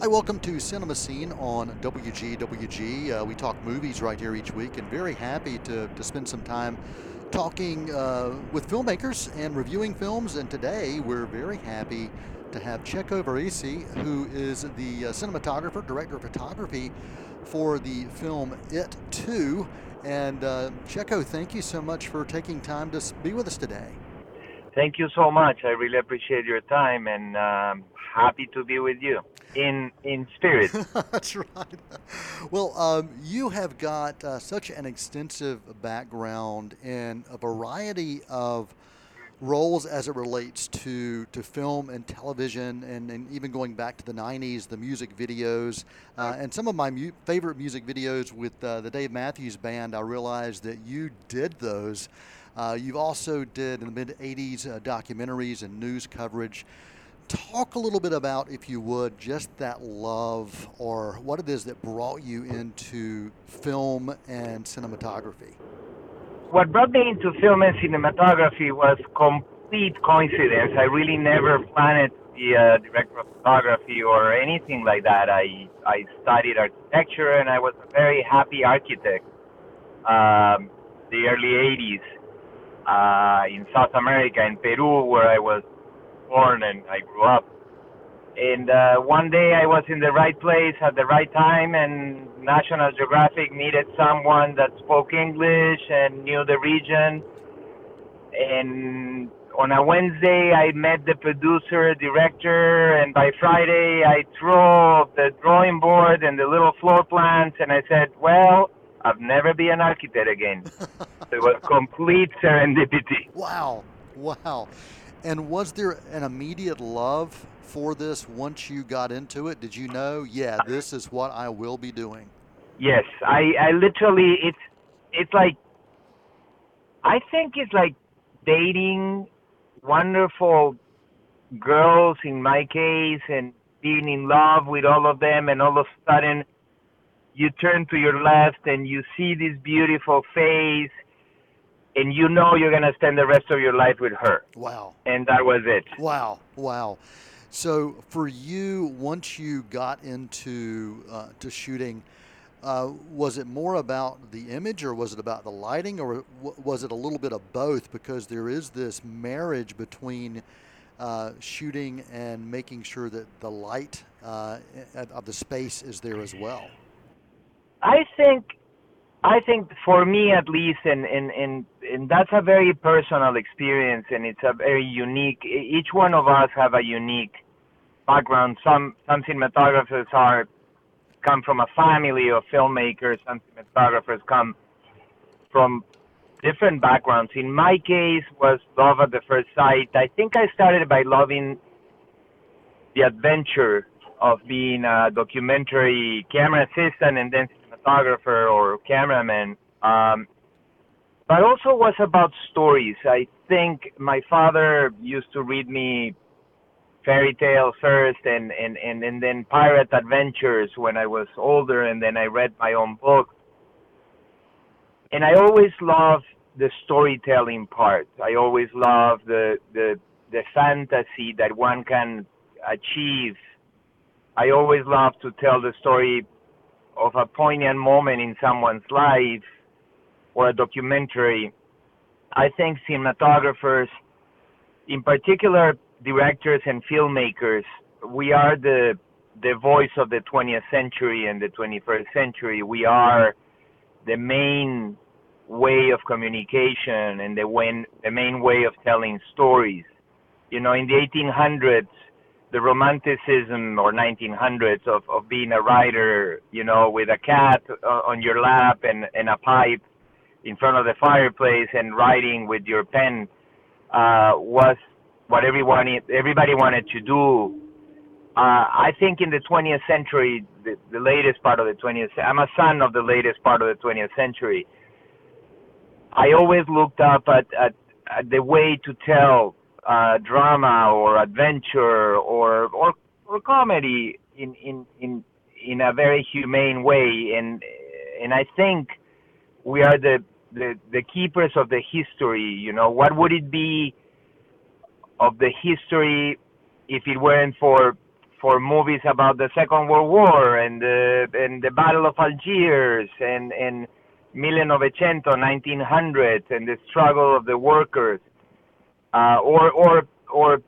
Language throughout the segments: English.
Hi, welcome to Cinema Scene on WGWG. Uh, we talk movies right here each week, and very happy to, to spend some time talking uh, with filmmakers and reviewing films. And today we're very happy to have Checo Varese, who is the uh, cinematographer, director of photography for the film It 2. And uh, Checo, thank you so much for taking time to be with us today. Thank you so much. I really appreciate your time and um, happy to be with you in in spirit. That's right. Well, um, you have got uh, such an extensive background in a variety of roles as it relates to, to film and television, and, and even going back to the 90s, the music videos. Uh, and some of my mu- favorite music videos with uh, the Dave Matthews Band, I realized that you did those. Uh, you also did in the mid 80s uh, documentaries and news coverage. Talk a little bit about, if you would, just that love or what it is that brought you into film and cinematography what brought me into film and cinematography was complete coincidence. I really never planned to be a director of photography or anything like that. I I studied architecture and I was a very happy architect. Um, the early 80s uh, in South America, in Peru, where I was born and I grew up. And uh, one day I was in the right place at the right time, and National Geographic needed someone that spoke English and knew the region. And on a Wednesday, I met the producer, director, and by Friday, I drove the drawing board and the little floor plans, and I said, Well, I've never been an architect again. it was complete serendipity. Wow, wow. And was there an immediate love for this once you got into it? Did you know, yeah, this is what I will be doing? Yes, I, I literally, it's, it's like, I think it's like dating wonderful girls in my case and being in love with all of them and all of a sudden you turn to your left and you see this beautiful face and you know you're going to spend the rest of your life with her. Wow. And that was it. Wow. Wow. So for you, once you got into uh, to shooting, uh, was it more about the image, or was it about the lighting, or was it a little bit of both? Because there is this marriage between uh, shooting and making sure that the light uh, of the space is there as well. I think, I think for me at least, and and and, and that's a very personal experience, and it's a very unique. Each one of us have a unique background. Some some cinematographers are come from a family of filmmakers. Some cinematographers come from different backgrounds. In my case, was love at the first sight. I think I started by loving the adventure of being a documentary camera assistant and then cinematographer or cameraman. Um, but also was about stories. I think my father used to read me fairy tales first and, and, and, and then pirate adventures when I was older and then I read my own book. And I always loved the storytelling part. I always loved the the the fantasy that one can achieve. I always love to tell the story of a poignant moment in someone's mm. life or a documentary. I think cinematographers, in particular directors and filmmakers, we are the the voice of the 20th century and the 21st century. We are the main way of communication and the, when, the main way of telling stories. You know, in the 1800s, the romanticism or 1900s of, of being a writer, you know, with a cat on your lap and, and a pipe in front of the fireplace and writing with your pen uh, was what everyone everybody wanted to do. Uh, I think in the 20th century, the, the latest part of the 20th, I'm a son of the latest part of the 20th century. I always looked up at, at, at the way to tell uh, drama or adventure or or, or comedy in, in in in a very humane way, and and I think we are the the, the keepers of the history. You know, what would it be of the history if it weren't for for movies about the Second World War and the and the Battle of Algiers and and 1900, 1900 and the struggle of the workers, uh, or or or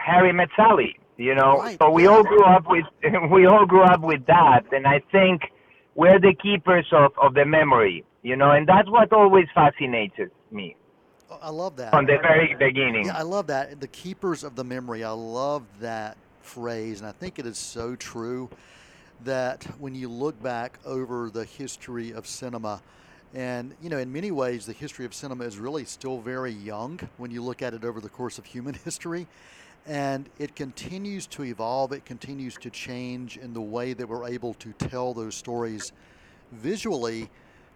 Harry Met Sally. You know, Right, so we all grew up with we all grew up with that, and I think we're the keepers of of the memory. You know, and that's what always fascinates me I love that. from the very beginning. Yeah, I love that. The keepers of the memory. I love that phrase, and I think it is so true that when you look back over the history of cinema, and you know, in many ways, the history of cinema is really still very young when you look at it over the course of human history. And it continues to evolve, it continues to change in the way that we're able to tell those stories visually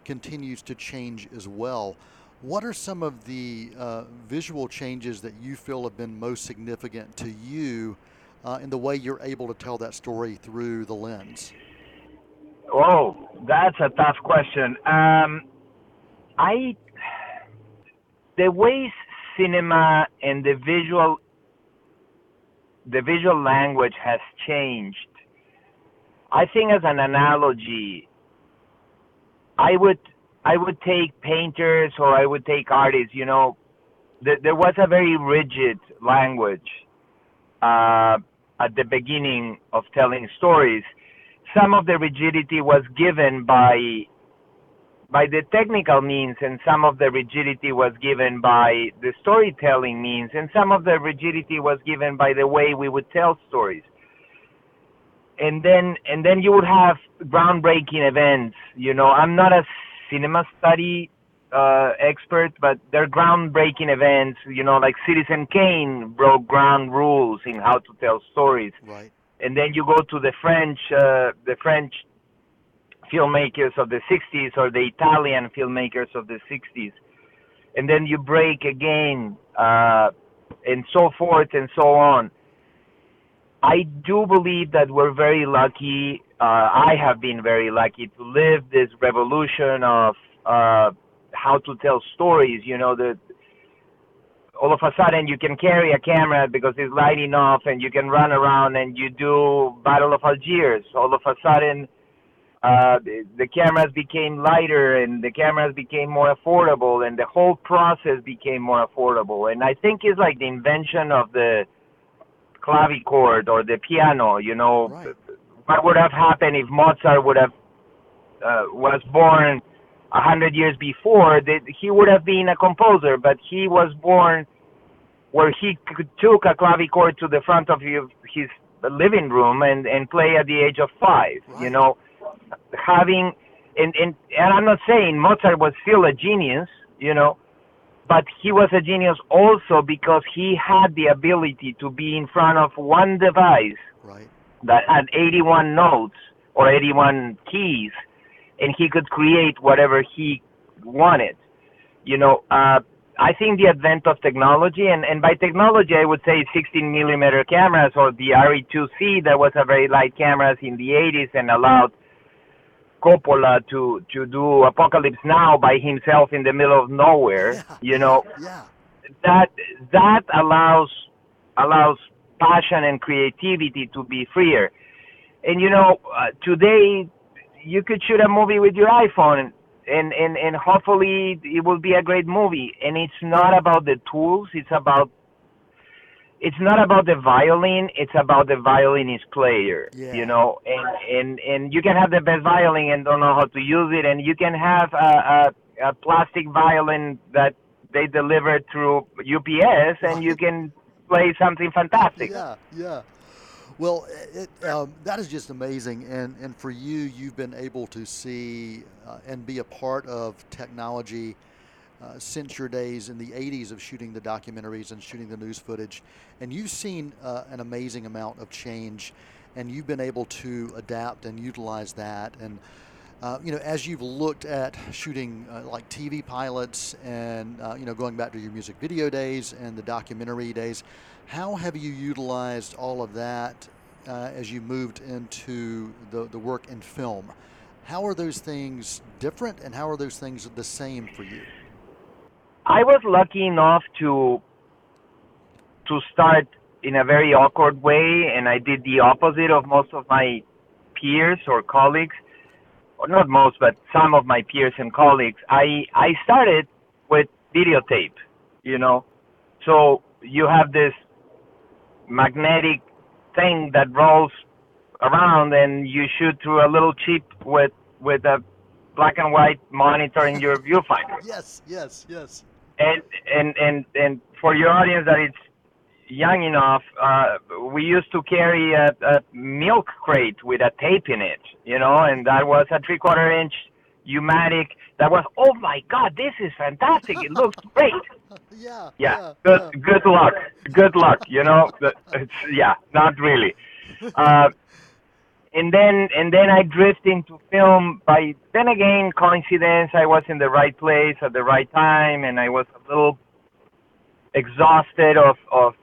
continues to change as well. What are some of the uh, visual changes that you feel have been most significant to you uh, in the way you're able to tell that story through the lens? Oh, that's a tough question. Um, I the way cinema and the visual the visual language has changed. I think as an analogy, I would I would take painters or I would take artists. You know, th- there was a very rigid language uh, at the beginning of telling stories some of the rigidity was given by by the technical means and some of the rigidity was given by the storytelling means and some of the rigidity was given by the way we would tell stories. And then and then you would have groundbreaking events you know. I'm not a cinema study uh, expert but they're groundbreaking events you know like citizen kane broke ground rules in how to tell stories. Right. and then you go to the French, uh, the French filmmakers of the 60s or the Italian filmmakers of the 60s, and then you break again, uh, and so forth and so on. I do believe that we're very lucky. Uh, I have been very lucky to live this revolution of uh, how to tell stories. You know, the all of a sudden you can carry a camera because it's light enough and you can run around and you do Battle of Algiers. All of a sudden uh, the, the cameras became lighter and the cameras became more affordable and the whole process became more affordable. And I think it's like the invention of the clavichord or the piano, you know, Right. what would have happened if Mozart would have uh, was born a hundred years before? That he would have been a composer, but he was born where he could, took a clavichord to the front of his, his living room and and play at the age of five. You know, having and and and I'm not saying Mozart was still a genius, you know, but he was a genius also because he had the ability to be in front of one device Right. that had 81 notes or 81 keys, and he could create whatever he wanted. You know, uh, I think the advent of technology, and, and by technology I would say 16 millimeter cameras or the Arri 2C that was a very light cameras in the 80s and allowed Coppola to to do Apocalypse Now by himself in the middle of nowhere. Yeah. You know, Yeah. that that allows allows passion and creativity to be freer. And you know, uh, today you could shoot a movie with your iPhone and, and and hopefully it will be a great movie. And it's not about the tools, it's about it's not about the violin, it's about the violinist player. Yeah. You know, and and and you can have the best violin and don't know how to use it and you can have a, a, a plastic violin that they deliver through UPS and you can play something fantastic. Yeah, yeah. Well, it, um, that is just amazing, and and for you, you've been able to see uh, and be a part of technology uh, since your days in the '80s of shooting the documentaries and shooting the news footage, and you've seen uh, an amazing amount of change, and you've been able to adapt and utilize that, and uh, you know, as you've looked at shooting uh, like TV pilots and uh, you know going back to your music video days and the documentary days, how have you utilized all of that uh, as you moved into the, the work in film? How are those things different, and how are those things the same for you? I was lucky enough to to start in a very awkward way, and I did the opposite of most of my peers or colleagues, or not most, but some of my peers and colleagues. I I started with videotape, you know, so you have this magnetic thing that rolls around, and you shoot through a little chip with with a black and white monitor in your viewfinder. Yes, yes, yes. And and and and for your audience that it's young enough, uh, we used to carry a, a milk crate with a tape in it, you know, and that was a three quarter inch U-matic. That was, oh my God, this is fantastic! It looks great. yeah, Yeah, yeah, good yeah. good luck, good luck. You know, it's, yeah, not really. Uh, and then and then I drift into film. By then again, coincidence. I was in the right place at the right time, and I was a little exhausted of of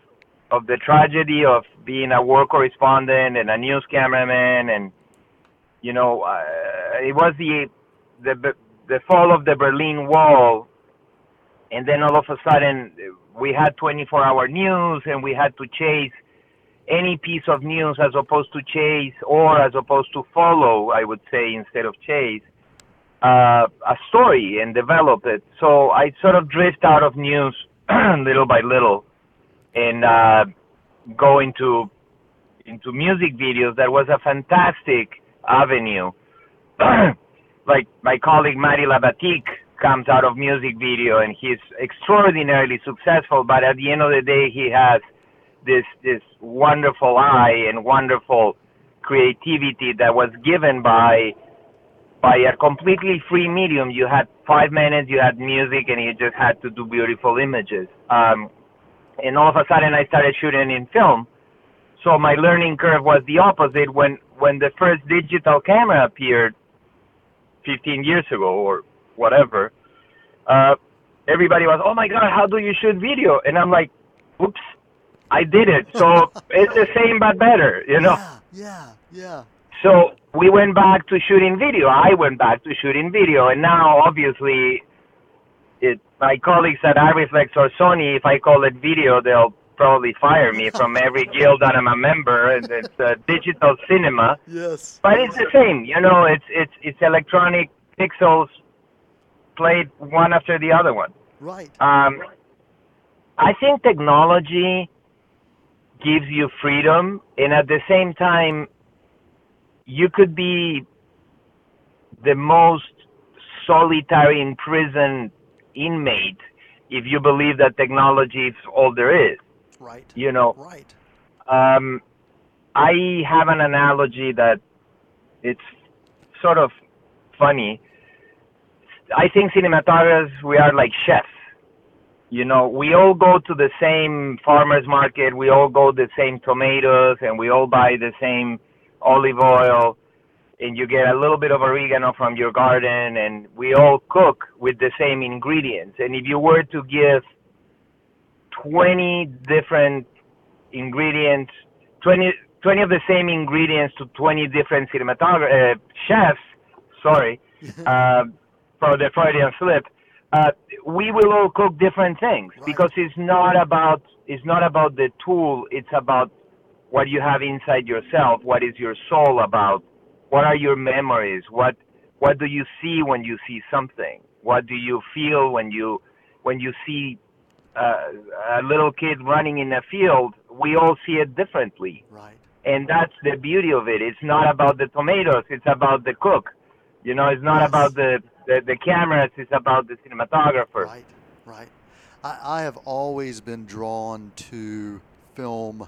of the tragedy of being a war correspondent and a news cameraman, and you know, uh, it was the the the fall of the Berlin Wall, and then all of a sudden we had 24-hour news, and we had to chase any piece of news as opposed to chase or as opposed to follow, I would say, instead of chase, uh, a story and develop it. So I sort of drift out of news little by little and uh, go into into music videos. That was a fantastic avenue. like my colleague Mari Libatique comes out of music video and he's extraordinarily successful, but at the end of the day, he has this this wonderful eye and wonderful creativity that was given by by a completely free medium. You had five minutes, you had music, and you just had to do beautiful images. Um, and all of a sudden, I started shooting in film. So my learning curve was the opposite. When when the first digital camera appeared, 15 years ago or whatever, uh, everybody was, "Oh my God, how do you shoot video?" And I'm like, "Oops." I did it. So it's the same but better, you know. Yeah, yeah, yeah. So we went back to shooting video. I went back to shooting video, and now obviously, it my colleagues at Arriflex or Sony, if I call it video, they'll probably fire me from every guild that I'm a member. And it's uh, digital cinema, Yes. but it's the same. You know, it's it's it's electronic pixels played one after the other one. Right. Um, I think technology gives you freedom, and at the same time, you could be the most solitary in prison inmate if you believe that technology is all there is. Right. You know, Right. um, I have an analogy that it's sort of funny. I think cinematographers we are like chefs. You know, we all go to the same farmers market, we all go the same tomatoes, and we all buy the same olive oil, and you get a little bit of oregano from your garden, and we all cook with the same ingredients. And if you were to give 20 different ingredients, 20, 20 of the same ingredients to 20 different cinematographer uh, chefs, sorry, uh, for the Freudian slip, uh, we will all cook different things Right. because it's not about it's not about the tool. It's about what you have inside yourself. What is your soul about? What are your memories? What what do you see when you see something? What do you feel when you when you see uh, a little kid running in a field? We all see it differently Right. and that's the beauty of it. It's not about the tomatoes; it's about the cook. You know, it's not Yes. about the, the the cameras; is about the cinematographer. Right, right. I, I have always been drawn to film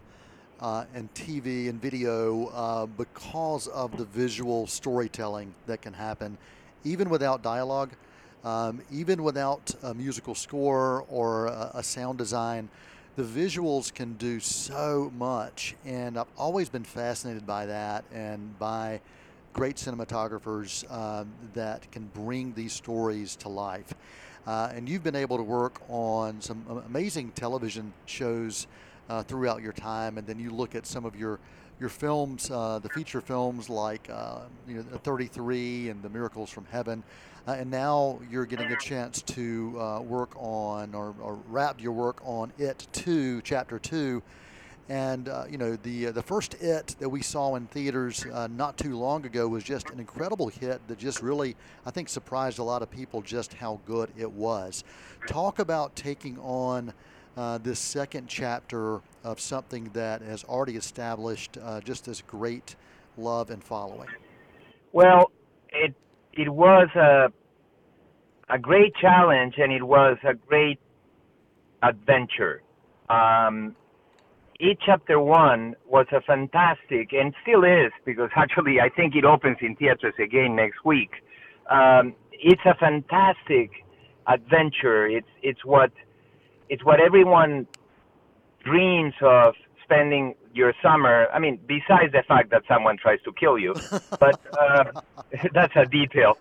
uh, and TV and video uh, because of the visual storytelling that can happen, even without dialogue, um, even without a musical score or a, a sound design. The visuals can do so much, and I've always been fascinated by that and by great cinematographers um, that can bring these stories to life. Uh, and you've been able to work on some amazing television shows uh, throughout your time, and then you look at some of your your films, uh, the feature films like uh, you know, 33 and The Miracles from Heaven, uh, and now you're getting a chance to uh, work on or, or wrap your work on It 2, Chapter 2. And uh, you know the uh, the first It that we saw in theaters uh, not too long ago was just an incredible hit that just really I think surprised a lot of people just how good it was. Talk about taking on uh, this second chapter of something that has already established uh, just this great love and following. Well, it it was a a great challenge and it was a great adventure. Um, It chapter one was a fantastic and still is because actually I think it opens in theaters again next week. Um, it's a fantastic adventure. It's it's what it's what everyone dreams of spending your summer. I mean, besides the fact that someone tries to kill you, but uh, that's a detail.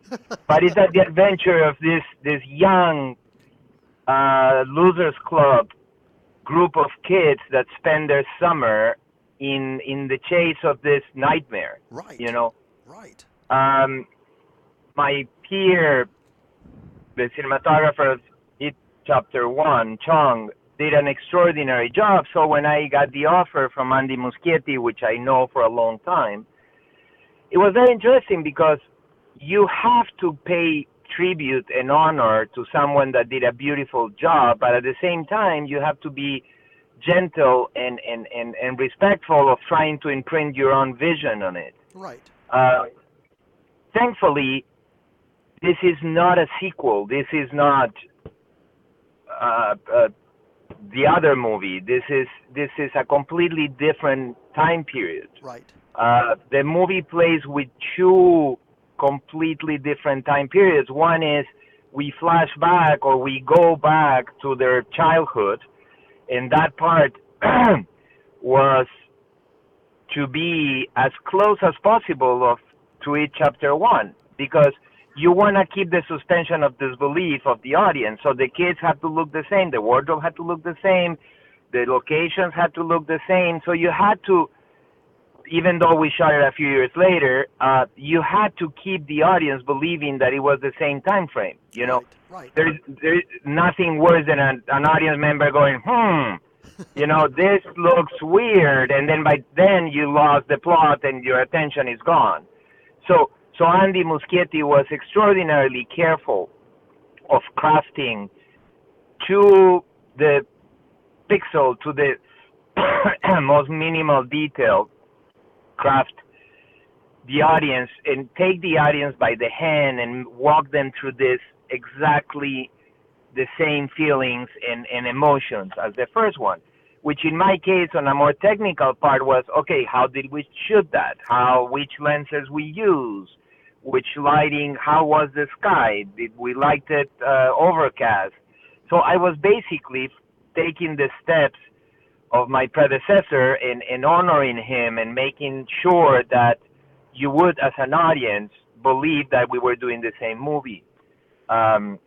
But it's the adventure of this this young uh, losers club group of kids that spend their summer in in the chase of this nightmare. Right. You know. Right. Um, my peer, the cinematographer of it chapter one, Chung, did an extraordinary job. So when I got the offer from Andy Muschietti, which I know for a long time, it was very interesting because you have to pay tribute and honor to someone that did a beautiful job, but at the same time, you have to be gentle and, and, and, and respectful of trying to imprint your own vision on it. Right. Uh, thankfully, this is not a sequel. This is not uh, uh, the other movie. This is this is a completely different time period. Right. Uh, the movie plays with two completely different time periods. One is we flash back or we go back to their childhood, and that part was to be as close as possible of to It chapter one because you want to keep the suspension of disbelief of the audience. So the kids have to look the same, the wardrobe had to look the same, the locations had to look the same. So you had to even though we shot it a few years later, uh, you had to keep the audience believing that it was the same time frame. You know, right, right. there's there's nothing worse than an, an audience member going, hmm, you know, this looks weird, and then by then you lost the plot and your attention is gone. So so Andy Muschietti was extraordinarily careful of crafting to the pixel to the most minimal detail craft the audience and take the audience by the hand and walk them through this exactly the same feelings and, and emotions as the first one which in my case on a more technical part was okay how did we shoot that? How which lenses we use? Which lighting? How was the sky? Did we like it uh, overcast? So i was basically taking the steps of my predecessor in, in honoring him and making sure that you would, as an audience, believe that we were doing the same movie. Um,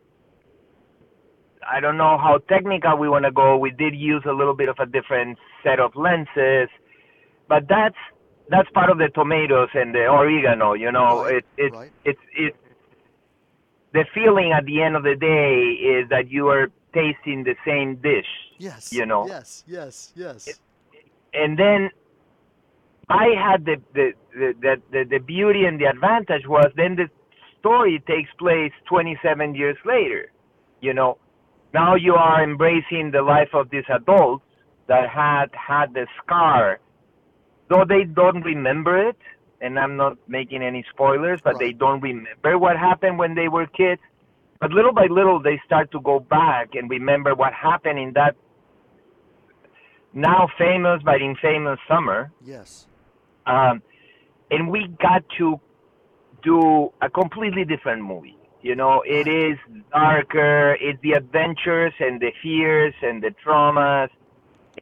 I don't know how technical we want to go. We did use a little bit of a different set of lenses, but that's that's part of the tomatoes and the oregano. You know, right, it it right. it's it. The feeling at the end of the day is that you are tasting the same dish. Yes. You know. Yes. Yes. Yes. It, and then I had the the, the the the beauty and the advantage was then the story takes place 27 years later. You know, now you are embracing the life of these adults that had had the scar, though they don't remember it. And I'm not making any spoilers, but Right. they don't remember what happened when they were kids. But little by little, they start to go back and remember what happened in that now famous but infamous summer. yes. Um, and we got to do a completely different movie. You know, it is darker. It's the adventures and the fears and the traumas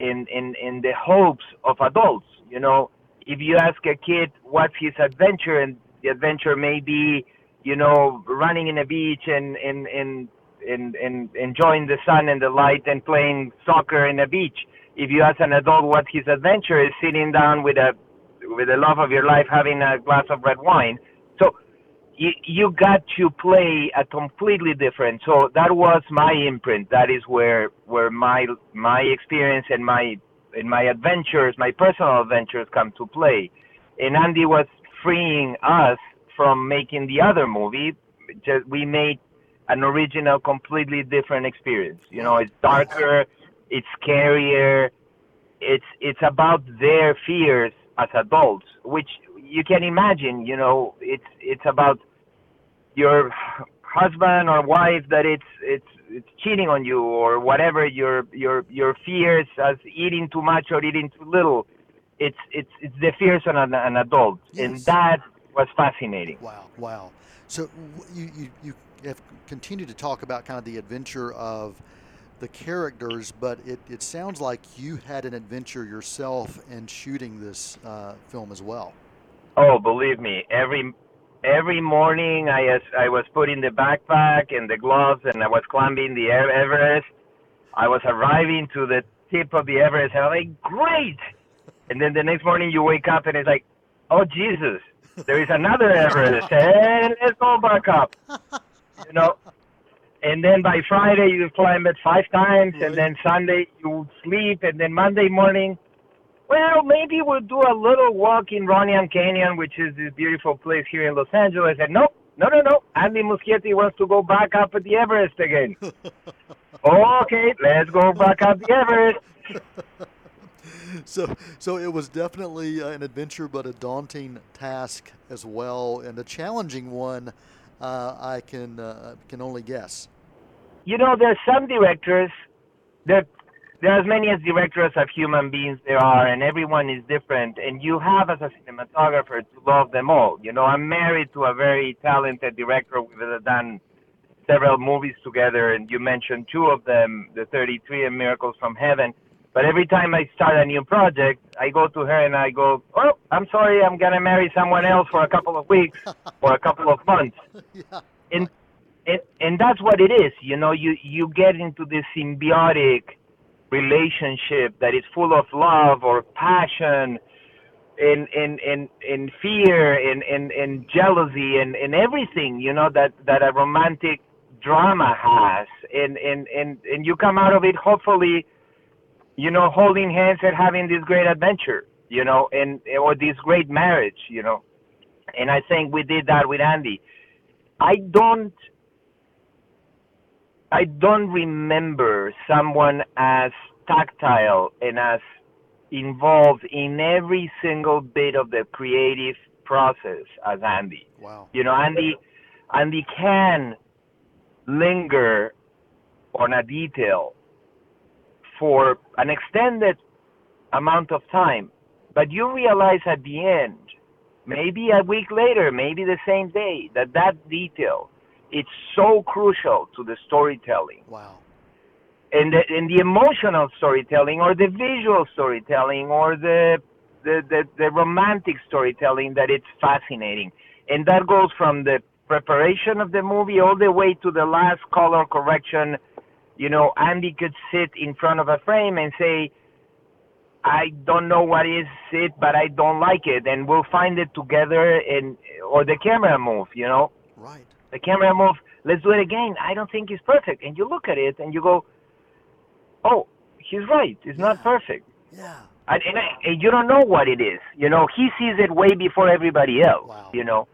and, and, and the hopes of adults. You know, if you ask a kid what's his adventure, and the adventure may be, you know, running in a beach and, and, and, and, and enjoying the sun and the light and playing soccer in a beach. If you ask an adult what his adventure is, sitting down with a with the love of your life having a glass of red wine. So you, you got to play a completely different. So that was my imprint. That is where where my my experience and my and my adventures, my personal adventures, come to play. And Andy was freeing us from making the other movie. Just we made an original, completely different experience. You know, it's darker, it's scarier, it's it's about their fears as adults, which you can imagine. You know, it's it's about your husband or wife that it's it's it's cheating on you or whatever your your your fears as eating too much or eating too little. It's it's it's the fears on an, an adult, Yes. and that was fascinating. Wow, wow. So you, you, you have continued to talk about kind of the adventure of the characters, but it, it sounds like you had an adventure yourself in shooting this uh, film as well. Oh, believe me, every every morning I was I was putting the backpack and the gloves and I was climbing the Everest. I was arriving to the tip of the Everest and I'm like, great. And then the next morning you wake up and it's like, oh Jesus, there is another Everest and let's go back up. You know. And then by Friday you climb it five times and then Sunday you sleep and then Monday morning well, maybe we'll do a little walk in Runyon Canyon, which is this beautiful place here in Los Angeles. And nope, no, no, no. Andy Muschietti wants to go back up at the Everest again. okay, let's go back up the Everest. so, so it was definitely uh, an adventure, but a daunting task as well, and a challenging one. Uh, I can uh, can only guess. You know, there's some directors that there are as many as directors of human beings there are, and everyone is different. And you have, as a cinematographer, to love them all. You know, I'm married to a very talented director. We've done several movies together, and you mentioned two of them, The 33 and Miracles from Heaven. But every time I start a new project, I go to her and I go, "Oh, I'm sorry, I'm gonna marry someone else for a couple of weeks or a couple of months." yeah. and and and that's what it is you know you you get into this symbiotic relationship that is full of love or passion and and and, and fear and, and and jealousy and and everything you know that that a romantic drama has and and and and you come out of it hopefully you know holding hands and having this great adventure you know and or this great marriage you know and i think we did that with andy I don't I don't remember someone as tactile and as involved in every single bit of the creative process as Andy. Wow. You know, Andy Andy can linger on a detail for an extended amount of time, but you realize at the end maybe a week later, maybe the same day, that that detail it's so crucial to the storytelling Wow. and the, and the emotional storytelling or the visual storytelling or the, the the the romantic storytelling that it's fascinating and that goes from the preparation of the movie all the way to the last color correction you know andy could sit in front of a frame and say I don't know what is it, but I don't like it, and we'll find it together. And or the camera move, you know, Right. the camera move. Let's do it again. I don't think it's perfect, and you look at it and you go, "Oh, he's right. It's Yeah. not perfect." Yeah. And, and, I, and you don't know what it is. You know, he sees it way before everybody else. Wow. You know,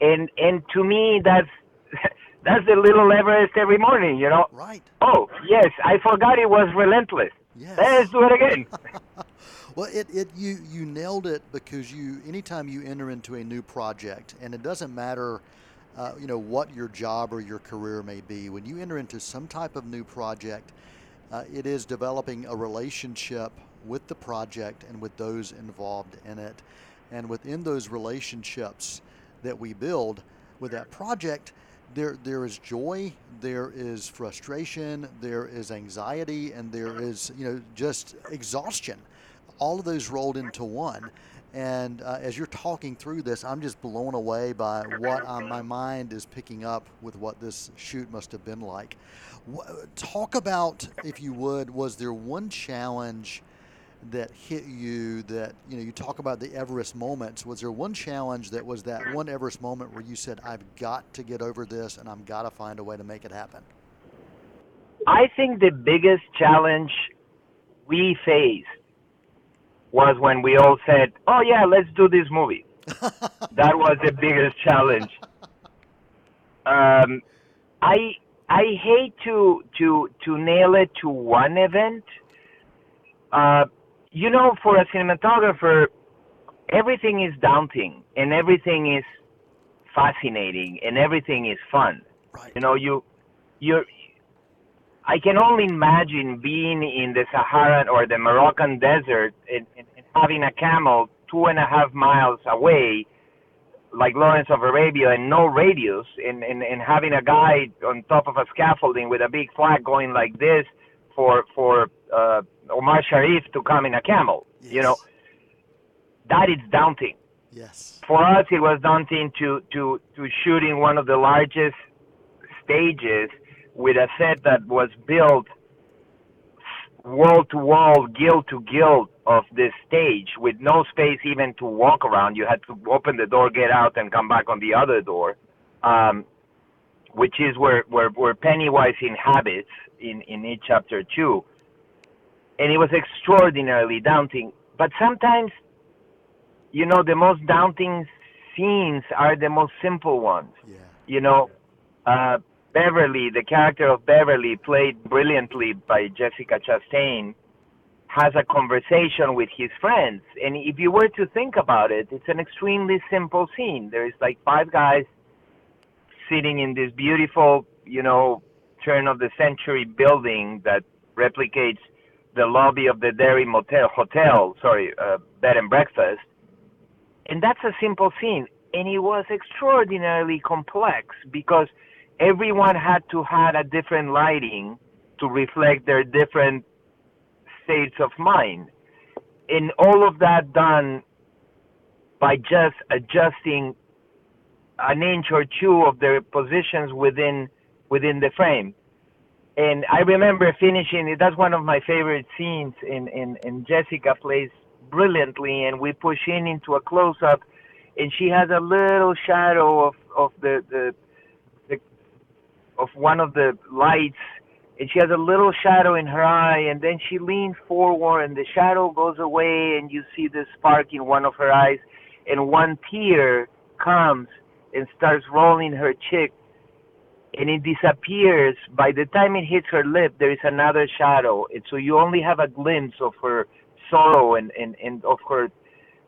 and and to me, that's that's the little Everest every morning. You know. Right. Oh yes, I forgot it was relentless. Yes. Let's do it again. Well, it, it you you nailed it because you anytime you enter into a new project, and it doesn't matter, uh, you know what your job or your career may be. When you enter into some type of new project, uh, it is developing a relationship with the project and with those involved in it, and within those relationships that we build with that project. There, there is joy, there is frustration, there is anxiety, and there is, you know, just exhaustion all of those rolled into one. And uh, as you're talking through this, I'm just blown away by what um, my mind is picking up with what this shoot must have been like. Talk about, if you would, was there one challenge that hit you that, you know, you talk about the Everest moments. Was there one challenge that was that one Everest moment where you said, I've got to get over this and I've got to find a way to make it happen? I think the biggest challenge we faced was when we all said, "Oh yeah, let's do this movie." that was the biggest challenge. Um, I I hate to to to nail it to one event. Uh, you know, for a cinematographer, everything is daunting and everything is fascinating and everything is fun. Right. You know, you you're I can only imagine being in the Sahara or the Moroccan desert and, and, and having a camel two and a half miles away, like Lawrence of Arabia, and no radius, and, and, and having a guy on top of a scaffolding with a big flag going like this for for uh, Omar Sharif to come in a camel. Yes. You know, that is daunting. Yes. For us, it was daunting to to to shoot in one of the largest stages with a set that was built wall to wall, gill to gill of this stage with no space even to walk around. You had to open the door, get out, and come back on the other door, um, which is where, where, where Pennywise inhabits in, in It Chapter 2. And it was extraordinarily daunting. But sometimes, you know, the most daunting scenes are the most simple ones. Yeah. You know, uh, Beverly, the character of Beverly, played brilliantly by Jessica Chastain, has a conversation with his friends. And if you were to think about it, it's an extremely simple scene. There is like five guys sitting in this beautiful, you know, turn of the century building that replicates the lobby of the Derry Motel Hotel, sorry, uh, bed and breakfast. And that's a simple scene. And it was extraordinarily complex because everyone had to have a different lighting to reflect their different states of mind. And all of that done by just adjusting an inch or two of their positions within within the frame. And I remember finishing it. That's one of my favorite scenes. In in, in Jessica plays brilliantly, and we push in into a close up, and she has a little shadow of of the the, the of one of the lights, and she has a little shadow in her eye, and then she leans forward, and the shadow goes away, and you see the spark in one of her eyes, and one tear comes and starts rolling her cheek and it disappears. By the time it hits her lip, there is another shadow, and so you only have a glimpse of her sorrow and, and, and of her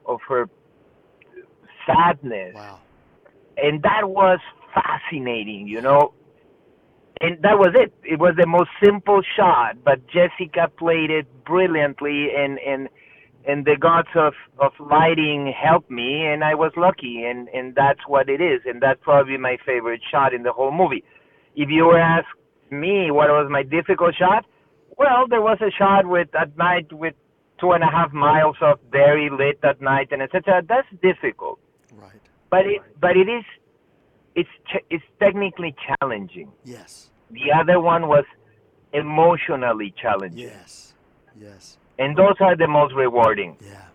of her sadness. Wow. And that was fascinating, you know. And that was it. It was the most simple shot, but Jessica played it brilliantly, and and and the gods of of lighting helped me, and I was lucky, and and that's what it is, and that's probably my favorite shot in the whole movie. If you were ask me what was my difficult shot, well, there was a shot with at night with two and a half miles of very lit at night, and etc. That's difficult, Right. but it but it is it's ch- it's technically challenging. Yes. The other one was emotionally challenging, Yes. Yes. and those are the most rewarding. Yeah.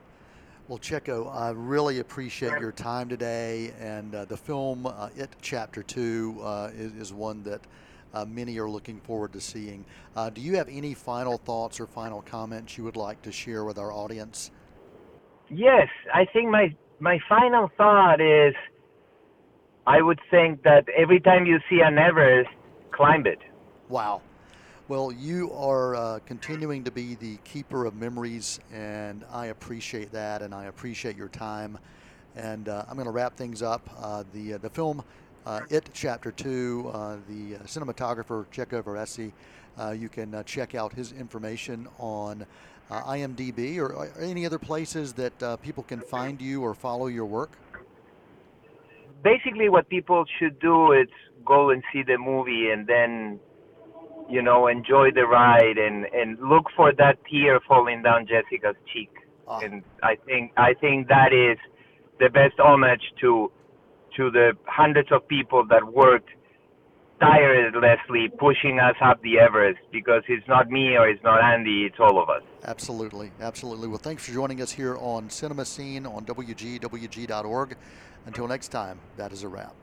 Well, Checo, I really appreciate your time today. And uh, the film, uh, It Chapter 2, uh, is, is one that uh, many are looking forward to seeing. Uh, do you have any final thoughts or final comments you would like to share with our audience? Yes, I think my my final thought is I would think that every time you see an Everest, climb it. Wow. Well, you are uh, continuing to be the keeper of memories, and I appreciate that, and I appreciate your time. And uh, I'm going to wrap things up. Uh, the uh, the film, uh, It Chapter Two, uh, the cinematographer Checo Varese. You can check out his information on IMDb or, or any other places that people can find you or follow your work. Basically, what people should do is go and see the movie and then, you know, enjoy the ride and and look for that tear falling down Jessica's cheek. Ah. And I think I think that is the best homage to to the hundreds of people that worked tirelessly pushing us up the Everest because it's not me or it's not Andy, it's all of us. Absolutely, absolutely. Well, thanks for joining us here on Cinema Scene on WGWG.org. Until next time, that is a wrap.